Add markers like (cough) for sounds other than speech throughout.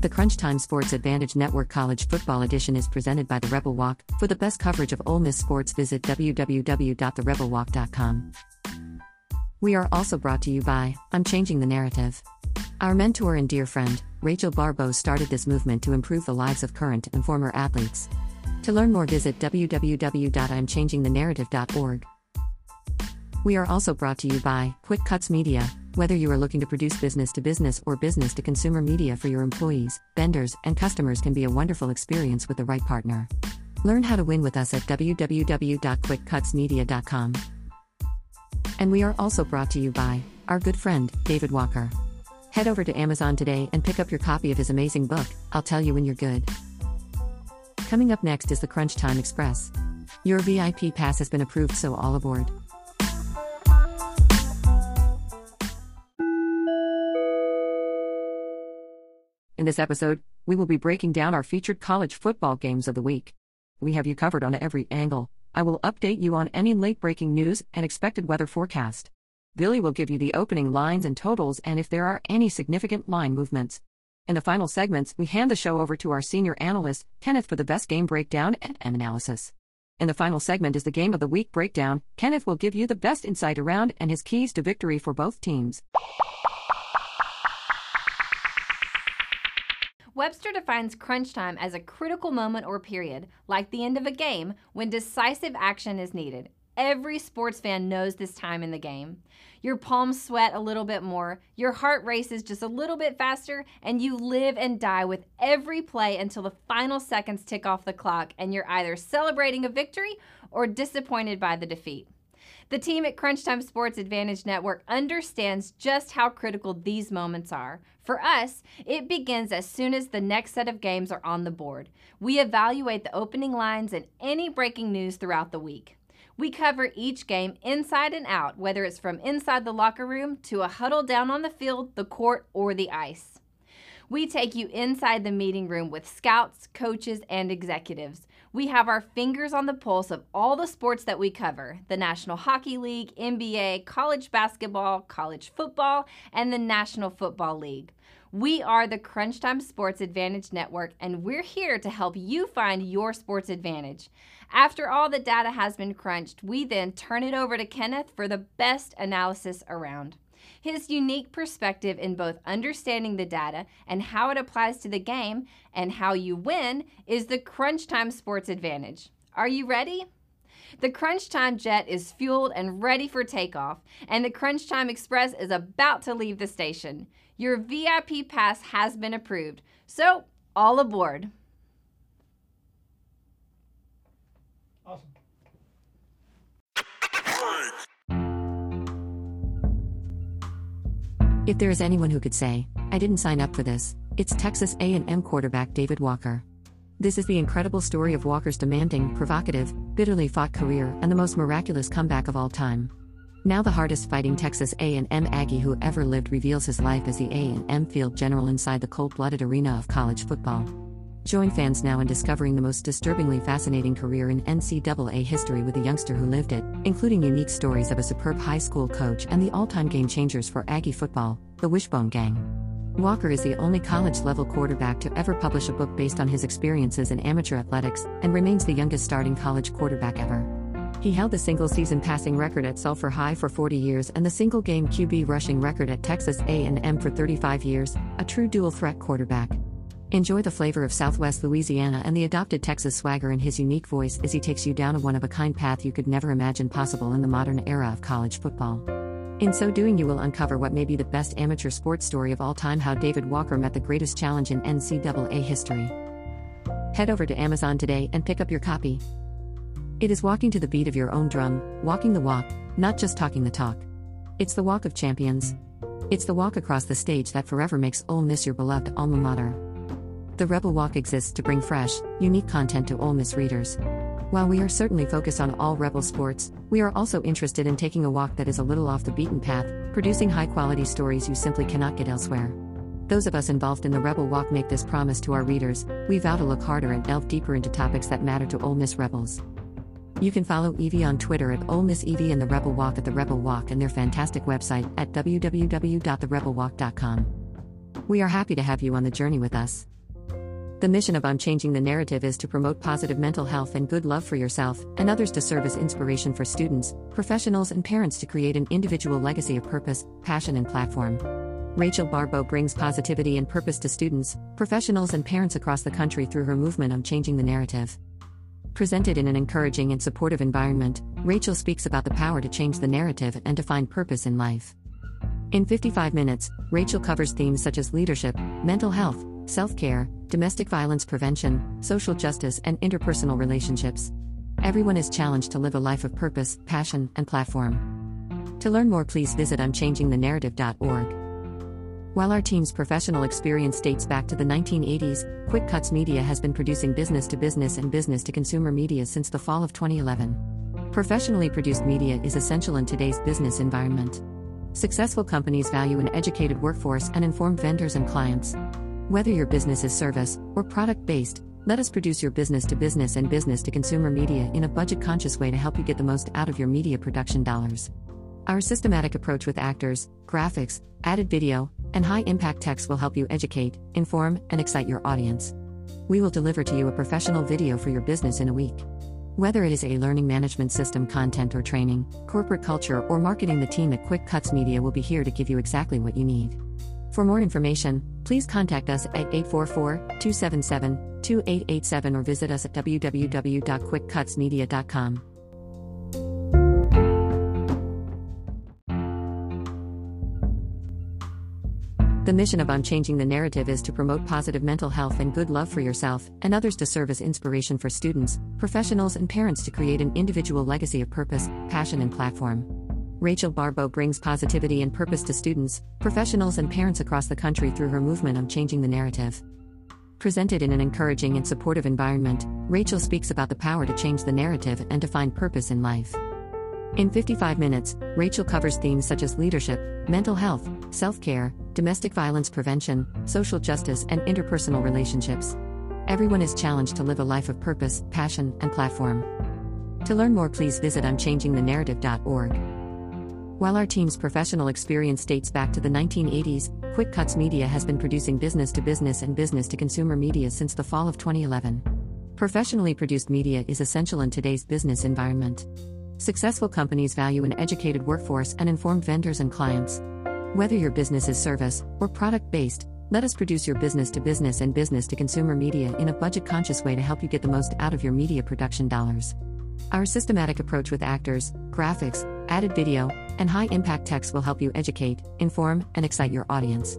The Crunch Time Sports Advantage Network College Football Edition is presented by The Rebel Walk. For the best coverage of Ole Miss sports, visit www.therebelwalk.com. We are also brought to you by I'm Changing the Narrative. Our mentor and dear friend, Rachel Barbeau, started this movement to improve the lives of current and former athletes. To learn more, visit www.imchangingthenarrative.org. We are also brought to you by Quick Cuts Media. Whether you are looking to produce business to business or business to consumer media for your employees, vendors, and customers can be a wonderful experience with the right partner. Learn how to win with us at www.quickcutsmedia.com. And we are also brought to you by our good friend, David Walker. Head over to Amazon today and pick up your copy of his amazing book, I'll Tell You When You're Good. Coming up next is the Crunch Time Express. Your VIP pass has been approved, so all aboard. In this episode, we will be breaking down our featured college football games of the week. We have you covered on every angle. I will update you on any late breaking news and expected weather forecast. Billy will give you the opening lines and totals and if there are any significant line movements. In the final segments, we hand the show over to our senior analyst, Kenneth, for the best game breakdown and analysis. In the final segment is the game of the week breakdown. Kenneth will give you the best insight around and his keys to victory for both teams. Webster defines crunch time as a critical moment or period, like the end of a game, when decisive action is needed. Every sports fan knows this time in the game. Your palms sweat a little bit more, your heart races just a little bit faster, and you live and die with every play until the final seconds tick off the clock and you're either celebrating a victory or disappointed by the defeat. The team at Crunch Time Sports Advantage Network understands just how critical these moments are. For us, it begins as soon as the next set of games are on the board. We evaluate the opening lines and any breaking news throughout the week. We cover each game inside and out, whether it's from inside the locker room to a huddle down on the field, the court, or the ice. We take you inside the meeting room with scouts, coaches, and executives. We have our fingers on the pulse of all the sports that we cover the National Hockey League, NBA, college basketball, college football, and the National Football League. We are the Crunch Time Sports Advantage Network, and we're here to help you find your sports advantage. After all the data has been crunched, we then turn it over to Kenneth for the best analysis around. His unique perspective in both understanding the data and how it applies to the game and how you win is the Crunch Time Sports Advantage. Are you ready? The Crunch Time jet is fueled and ready for takeoff, and the Crunch Time Express is about to leave the station. Your VIP pass has been approved, so all aboard. If there is anyone who could say, I didn't sign up for this, it's Texas A&M quarterback David Walker. This is the incredible story of Walker's demanding, provocative, bitterly fought career and the most miraculous comeback of all time. Now the hardest fighting Texas A&M Aggie who ever lived reveals his life as the A&M field general inside the cold-blooded arena of college football. Join fans now in discovering the most disturbingly fascinating career in NCAA history with a youngster who lived it, including unique stories of a superb high school coach and the all time game changers for Aggie football, the Wishbone Gang. Walker is the only college level quarterback to ever publish a book based on his experiences in amateur athletics and remains the youngest starting college quarterback ever. He held the single season passing record at Sulphur High for 40 years and the single game QB rushing record at Texas A&M for 35 years, a true dual threat quarterback. Enjoy the flavor of Southwest Louisiana and the adopted Texas swagger in his unique voice as he takes you down a one of a kind path you could never imagine possible in the modern era of college football. In so doing, you will uncover what may be the best amateur sports story of all time how David Walker met the greatest challenge in NCAA history. Head over to Amazon today and pick up your copy. It is walking to the beat of your own drum, walking the walk, not just talking the talk. It's the walk of champions. It's the walk across the stage that forever makes Ole Miss your beloved alma mater. The Rebel Walk exists to bring fresh, unique content to Ole Miss readers. While we are certainly focused on all Rebel sports, we are also interested in taking a walk that is a little off the beaten path, producing high quality stories you simply cannot get elsewhere. Those of us involved in the Rebel Walk make this promise to our readers. We vow to look harder and delve deeper into topics that matter to Ole Miss Rebels. You can follow Evie on Twitter at Ole Miss Evie and the Rebel Walk at the Rebel Walk and their fantastic website at www.therebelwalk.com. We are happy to have you on the journey with us. The mission of I'm Changing the Narrative is to promote positive mental health and good love for yourself and others to serve as inspiration for students, professionals, and parents to create an individual legacy of purpose, passion, and platform. Rachel Barbeau brings positivity and purpose to students, professionals, and parents across the country through her movement I'm Changing the Narrative. Presented in an encouraging and supportive environment, Rachel speaks about the power to change the narrative and to find purpose in life. In 55 minutes, Rachel covers themes such as leadership, mental health, self care, domestic violence prevention, social justice, and interpersonal relationships. Everyone is challenged to live a life of purpose, passion, and platform. To learn more, please visit I'mChangingTheNarrative.org. While our team's professional experience dates back to the 1980s, Quick Cuts Media has been producing business to business and business to consumer media since the fall of 2011. Professionally produced media is essential in today's business environment. Successful companies value an educated workforce and informed vendors and clients. Whether your business is service or product based, let us produce your business to business and business to consumer media in a budget conscious way to help you get the most out of your media production dollars. Our systematic approach with actors, graphics, added video, and high impact text will help you educate, inform, and excite your audience. We will deliver to you a professional video for your business in a week. Whether it is a learning management system content or training, corporate culture, or marketing, the team at Quick Cuts Media will be here to give you exactly what you need. For more information, please contact us at 844 277 2887 or visit us at www.quickcutsmedia.com. The mission of I'm the Narrative is to promote positive mental health and good love for yourself and others to serve as inspiration for students, professionals, and parents to create an individual legacy of purpose, passion, and platform. Rachel Barbeau brings positivity and purpose to students, professionals, and parents across the country through her movement I'm Changing the Narrative. Presented in an encouraging and supportive environment, Rachel speaks about the power to change the narrative and to find purpose in life. In 55 minutes, Rachel covers themes such as leadership, mental health, self care, domestic violence prevention, social justice, and interpersonal relationships. Everyone is challenged to live a life of purpose, passion, and platform. To learn more, please visit I'mChangingTheNarrative.org. While our team's professional experience dates back to the 1980s, Quick Cuts Media has been producing business to business and business to consumer media since the fall of 2011. Professionally produced media is essential in today's business environment. Successful companies value an educated workforce and informed vendors and clients. Whether your business is service or product based, let us produce your business to business and business to consumer media in a budget conscious way to help you get the most out of your media production dollars. Our systematic approach with actors, graphics, added video, and high impact text will help you educate, inform, and excite your audience.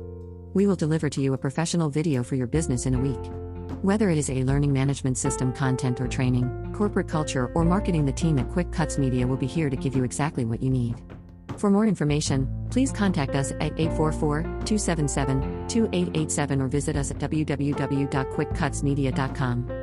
We will deliver to you a professional video for your business in a week. Whether it is a learning management system content or training, corporate culture, or marketing, the team at Quick Cuts Media will be here to give you exactly what you need. For more information, please contact us at 844 277 2887 or visit us at www.quickcutsmedia.com.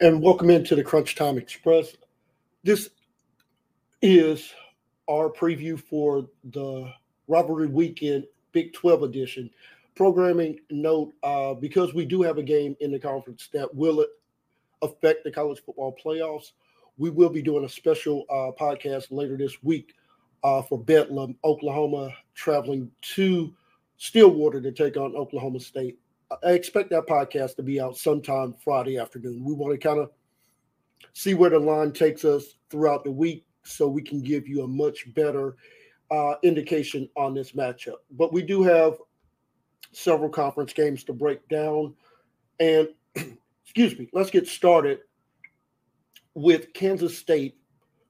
and welcome into the Crunch Time Express. This is our preview for the rivalry weekend Big 12 edition. Programming note uh, because we do have a game in the conference that will affect the college football playoffs, we will be doing a special uh, podcast later this week uh, for Bedlam, Oklahoma, traveling to Stillwater to take on Oklahoma State I expect that podcast to be out sometime Friday afternoon. We want to kind of see where the line takes us throughout the week so we can give you a much better uh, indication on this matchup. But we do have several conference games to break down. And (clears throat) excuse me, let's get started with Kansas State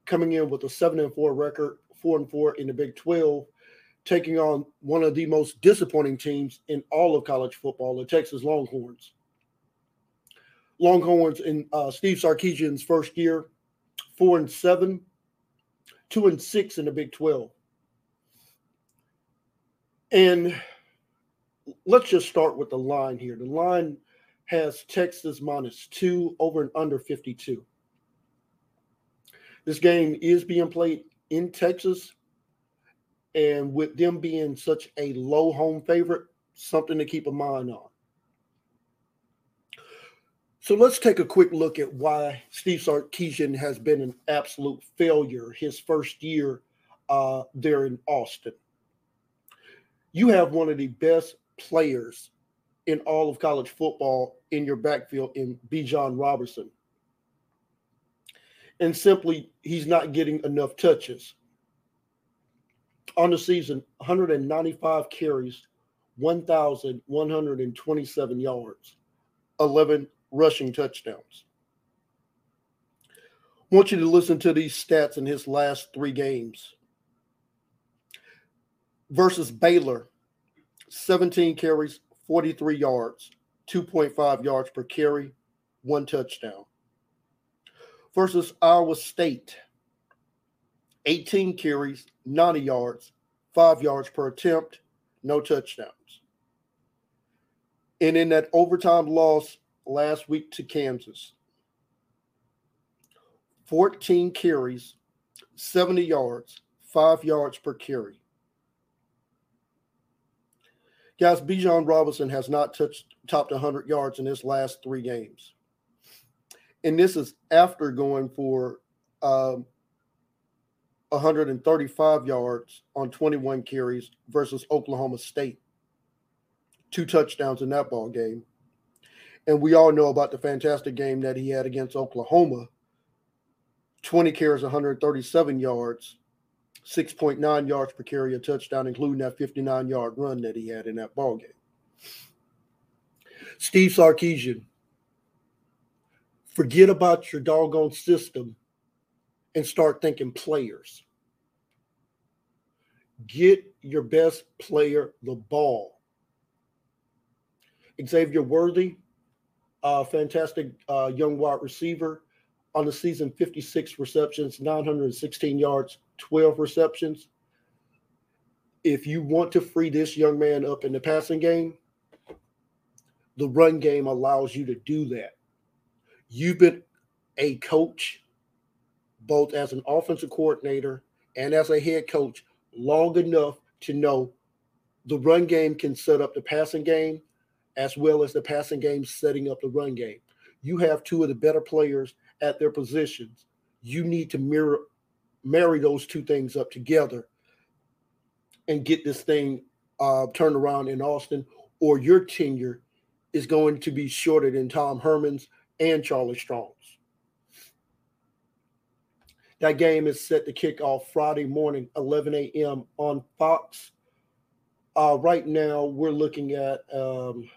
coming in with a 7 and 4 record, 4 and 4 in the Big 12, taking on one of the most disappointing teams in all of college football, the Texas Longhorns. Longhorns in uh, Steve Sarkisian's first year, four and seven, two and six in the Big 12. And let's just start with the line here. The line has Texas minus two over and under 52. This game is being played in Texas. And with them being such a low home favorite, something to keep a mind on. So let's take a quick look at why Steve Sarkisian has been an absolute failure his first year uh, there in Austin. You have one of the best players in all of college football in your backfield in Bijan Robinson. And simply, he's not getting enough touches. On the season, 195 carries, 1,127 yards, 11 rushing touchdowns. I want you to listen to these stats in his last three games. Versus Baylor, 17 carries, 43 yards, 2.5 yards per carry, one touchdown. Versus Iowa State, 18 carries, 90 yards, five yards per attempt, no touchdowns. And in that overtime loss last week to Kansas, 14 carries, 70 yards, five yards per carry. Guys, Bijan Robinson has not touched topped 100 yards in his last three games. And this is after going for um, 135 yards on 21 carries versus Oklahoma State. Two touchdowns in that ball game. And we all know about the fantastic game that he had against Oklahoma 20 carries, 137 yards, 6.9 yards per carry, a touchdown, including that 59 yard run that he had in that ball game. Steve Sarkisian, forget about your doggone system and start thinking players. Get your best player the ball. Xavier Worthy, fantastic uh, young wide receiver on the season 56 receptions, 916 yards, 12 receptions. If you want to free this young man up in the passing game, the run game allows you to do that. You've been a coach, both as an offensive coordinator and as a head coach, long enough to know the run game can set up the passing game as well as the passing game setting up the run game. You have two of the better players at their positions. You need to mirror marry those two things up together and get this thing uh, turned around in Austin, or your tenure is going to be shorter than Tom Herman's and Charlie Strong's. That game is set to kick off Friday morning, 11 a.m. on Fox. Uh, right now, we're looking at um,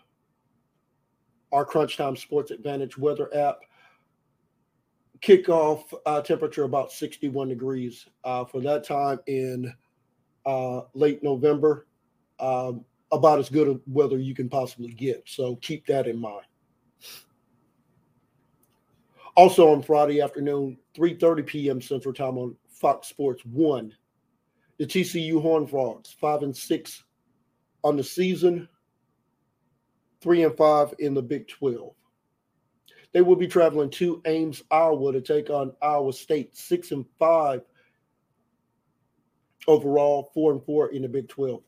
our Crunch Time Sports Advantage weather app kickoff uh, temperature about 61 degrees uh, for that time in uh, late November. Um, about as good a weather you can possibly get. So keep that in mind. Also on Friday afternoon, 3:30 p.m. Central Time on Fox Sports One, the TCU Horned Frogs, five and six on the season, three and five in the Big 12. They will be traveling to Ames, Iowa to take on Iowa State, six and five overall, four and four in the Big 12.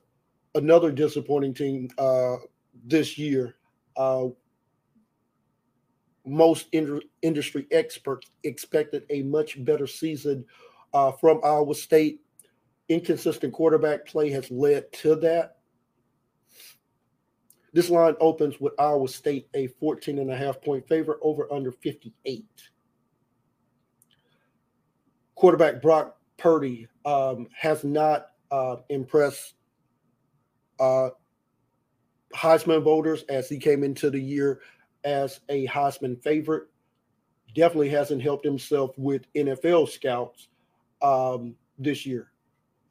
Another disappointing team uh, this year. Uh, most in- industry experts expected a much better season uh, from Iowa State. Inconsistent quarterback play has led to that. This line opens with Iowa State a 14 and a half point favorite over under 58. Quarterback Brock Purdy um, has not uh, impressed uh, Heisman voters as he came into the year as a Heisman favorite. Definitely hasn't helped himself with NFL scouts um, this year.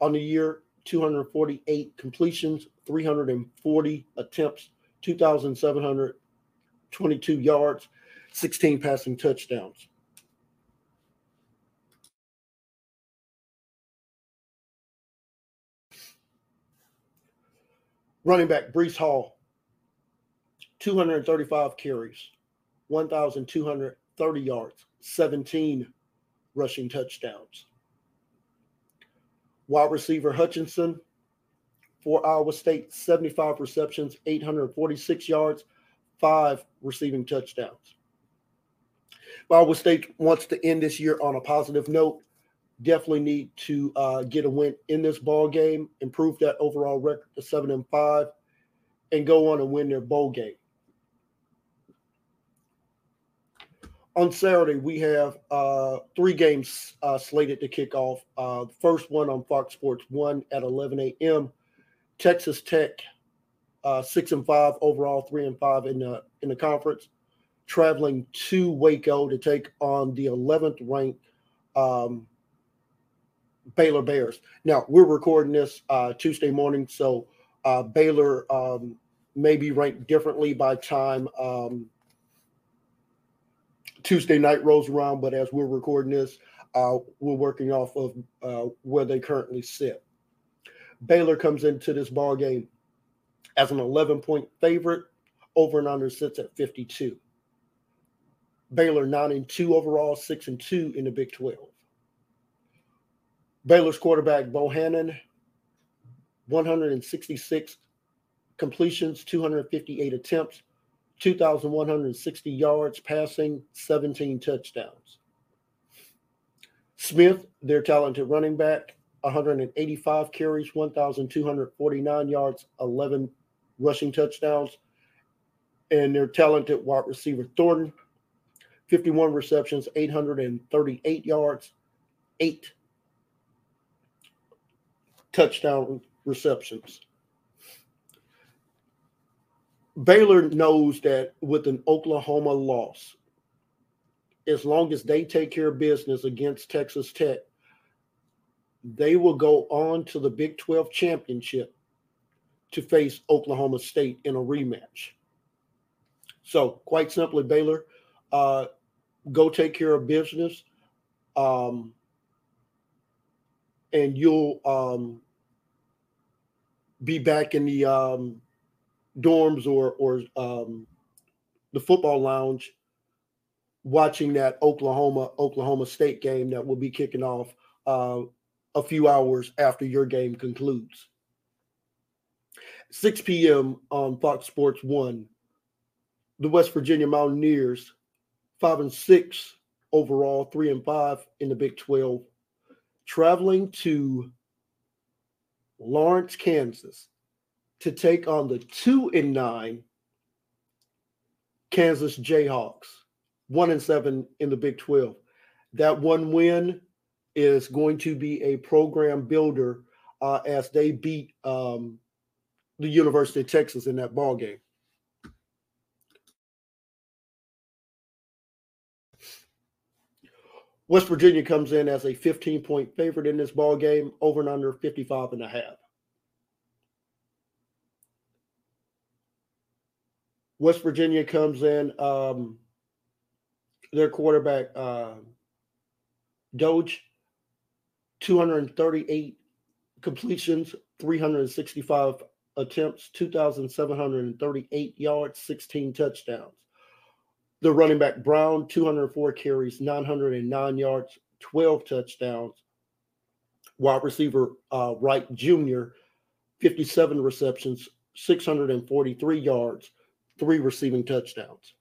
On the year, 248 completions, 340 attempts, 2,722 yards, 16 passing touchdowns. Running back Breece Hall, 235 carries, 1,230 yards, 17 rushing touchdowns. Wide receiver Hutchinson for Iowa State, 75 receptions, 846 yards, five receiving touchdowns. Iowa State wants to end this year on a positive note. Definitely need to uh, get a win in this ball game, improve that overall record to seven and five, and go on and win their bowl game. On Saturday, we have uh, three games uh, slated to kick off. Uh, the first one on Fox Sports 1 at 11 a.m. Texas Tech, uh, six and five overall, three and five in the in the conference, traveling to Waco to take on the 11th ranked um, Baylor Bears. Now we're recording this uh, Tuesday morning, so uh, Baylor um, may be ranked differently by time. Um, Tuesday night rolls around, but as we're recording this, uh, we're working off of uh, where they currently sit. Baylor comes into this ball game as an 11 point favorite. Over and under sits at 52. Baylor 9 and 2 overall, 6 and 2 in the Big 12. Baylor's quarterback Bohanon, 166 completions, 258 attempts, 2,160 yards passing, 17 touchdowns. Smith, their talented running back, 185 carries, 1,249 yards, 11 rushing touchdowns. And their talented wide receiver, Thornton, 51 receptions, 838 yards, eight touchdown receptions. Baylor knows that with an Oklahoma loss, as long as they take care of business against Texas Tech, they will go on to the Big 12 championship to face Oklahoma State in a rematch. So, quite simply, Baylor, uh, go take care of business, um, and you'll um, be back in the um, dorms or or um, the football lounge watching that Oklahoma Oklahoma State game that will be kicking off uh, a few hours after your game concludes. 6 p.m. on Fox Sports One, the West Virginia Mountaineers, five and six overall, three and five in the Big 12, traveling to Lawrence, Kansas to take on the two and nine Kansas Jayhawks, one and seven in the Big 12. That one win is going to be a program builder uh, as they beat um, the University of Texas in that ball game. West Virginia comes in as a 15 point favorite in this ball game, over and under 55 and a half. West Virginia comes in. Um, their quarterback, uh, Doege, 238 completions, 365 attempts, 2,738 yards, 16 touchdowns. The running back Brown, 204 carries, 909 yards, 12 touchdowns. Wide receiver uh, Wright Jr., 57 receptions, 643 yards, three receiving touchdowns.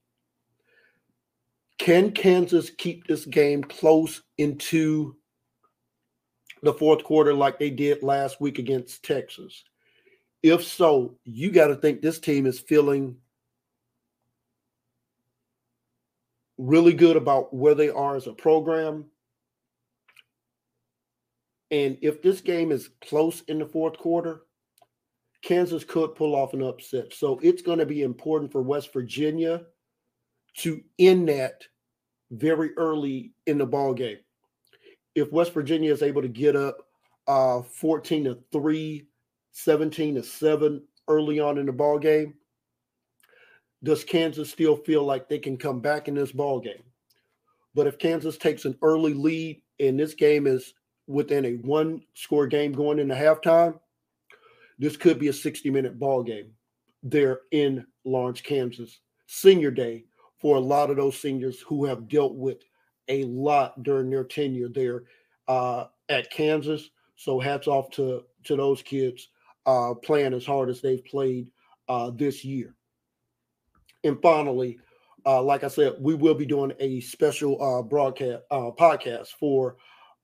Can Kansas keep this game close into the fourth quarter like they did last week against Texas? If so, you got to think this team is feeling really good about where they are as a program. And if this game is close in the fourth quarter, Kansas could pull off an upset. So it's going to be important for West Virginia to end that very early in the ball game. If West Virginia is able to get up uh, 14 to 3, 17 to 7 early on in the ball game. Does Kansas still feel like they can come back in this ball game? But if Kansas takes an early lead and this game is within a one score game going into halftime, this could be a 60 minute ball game there in Lawrence, Kansas. Senior day for a lot of those seniors who have dealt with a lot during their tenure there uh, at Kansas. So hats off to to those kids uh, playing as hard as they've played uh, this year. And finally, uh, like I said, we will be doing a special uh, broadcast uh, podcast for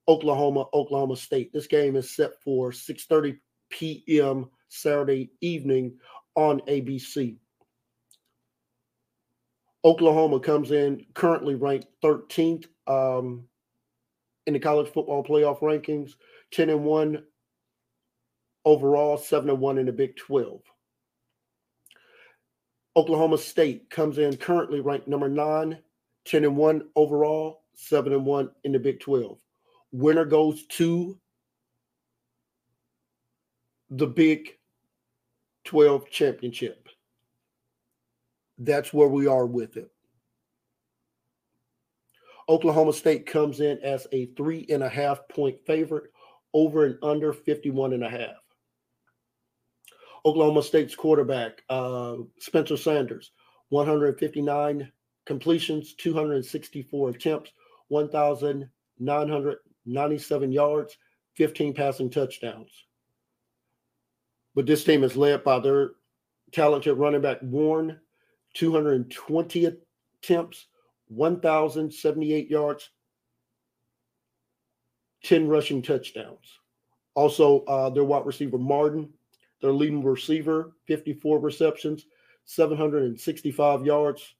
Oklahoma, Oklahoma State. This game is set for 6:30 p.m. Saturday evening on ABC. Oklahoma comes in currently ranked 13th um, in the college football playoff rankings, 10 and 1 overall, 7 and 1 in the Big 12. Oklahoma State comes in currently ranked number 9, 10 and 1 overall, 7 and 1 in the Big 12. Winner goes to the Big 12 championship. That's where we are with it. Oklahoma State comes in as a three and a half point favorite over and under 51 and a half. Oklahoma State's quarterback, uh, Spencer Sanders, 159 completions, 264 attempts, 1,997 yards, 15 passing touchdowns. But this team is led by their talented running back, Warren, 220 attempts, 1,078 yards, 10 rushing touchdowns. Also, uh, their wide receiver, Martin, their leading receiver, 54 receptions, 765 yards,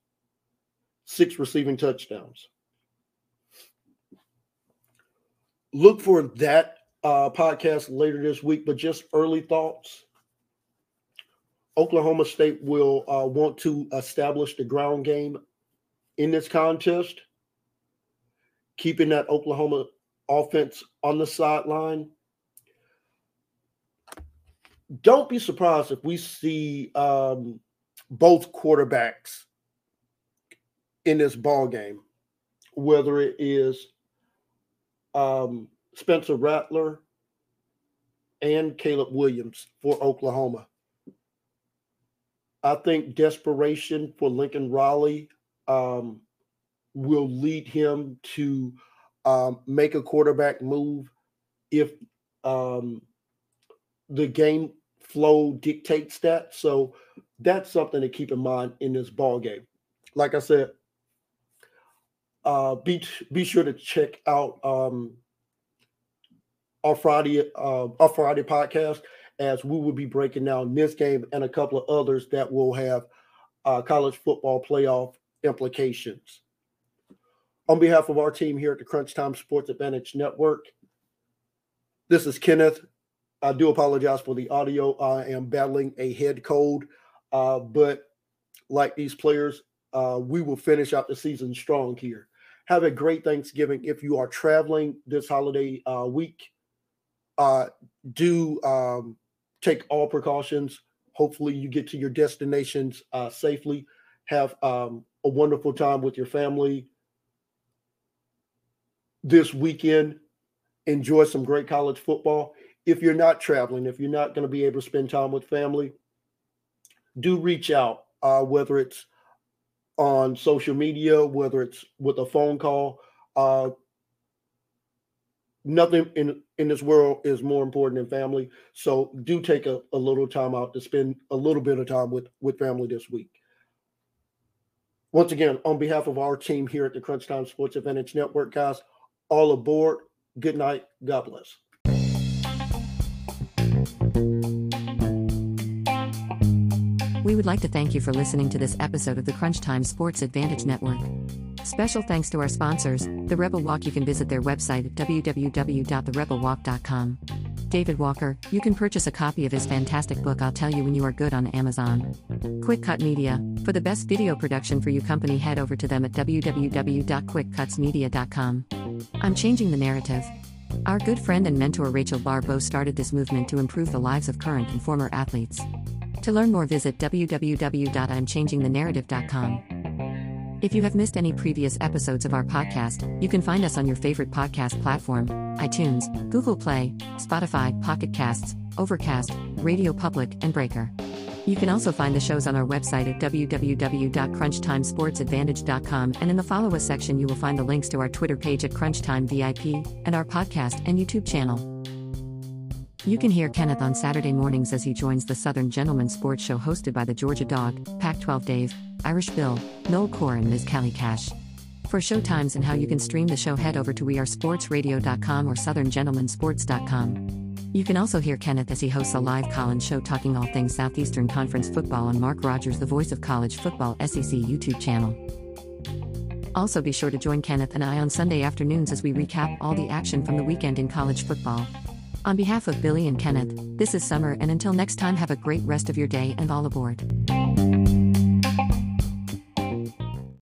six receiving touchdowns. Look for that uh, podcast later this week, but just early thoughts. Oklahoma State will uh, want to establish the ground game in this contest, keeping that Oklahoma offense on the sideline. Don't be surprised if we see um, both quarterbacks in this ball game, whether it is um, Spencer Rattler and Caleb Williams for Oklahoma. I think desperation for Lincoln Riley um, will lead him to um, make a quarterback move if um, the game flow dictates that. So that's something to keep in mind in this ball game. Like I said, uh, be be sure to check out um, our Friday uh, our Friday podcast as we will be breaking down this game and a couple of others that will have uh, college football playoff implications. On behalf of our team here at the Crunch Time Sports Advantage Network, this is Kenneth. I do apologize for the audio. I am battling a head cold, uh, but like these players, uh, we will finish out the season strong here. Have a great Thanksgiving. If you are traveling this holiday uh, week, uh, do um, take all precautions. Hopefully, you get to your destinations uh, safely. Have um, a wonderful time with your family this weekend. Enjoy some great college football. If you're not traveling, if you're not going to be able to spend time with family, do reach out, uh, whether it's on social media, whether it's with a phone call. Uh, nothing in in this world is more important than family. So do take a, a little time out to spend a little bit of time with with family this week. Once again, on behalf of our team here at the Crunch Time Sports Advantage Network, guys, all aboard. Good night. God bless. We would like to thank you for listening to this episode of the Crunch Time Sports Advantage Network. Special thanks to our sponsors, The Rebel Walk. You can visit their website at www.therebelwalk.com. David Walker, you can purchase a copy of his fantastic book I'll Tell You When You Are Good on Amazon. Quick Cut Media, for the best video production for you company head over to them at www.quickcutsmedia.com. I'm changing the narrative. Our good friend and mentor Rachel Barbeau started this movement to improve the lives of current and former athletes. To learn more, visit www.imchangingthenarrative.com. If you have missed any previous episodes of our podcast, you can find us on your favorite podcast platform iTunes, Google Play, Spotify, Pocket Casts, Overcast, Radio Public, and Breaker. You can also find the shows on our website at www.crunchtimesportsadvantage.com and in the follow us section you will find the links to our Twitter page at Crunchtime VIP and our podcast and YouTube channel. You can hear Kenneth on Saturday mornings as he joins the Southern Gentleman Sports Show hosted by the Georgia Dog, Pac 12 Dave, Irish Bill, Noel Core, and Ms. Callie Cash. For show times and how you can stream the show, head over to wearesportsradio.com or southerngentlemansports.com. You can also hear Kenneth as he hosts a live call in show talking all things Southeastern Conference football on Mark Rogers, the voice of college football SEC YouTube channel. Also, be sure to join Kenneth and I on Sunday afternoons as we recap all the action from the weekend in college football. On behalf of Billy and Kenneth, this is Summer, and until next time, have a great rest of your day and all aboard.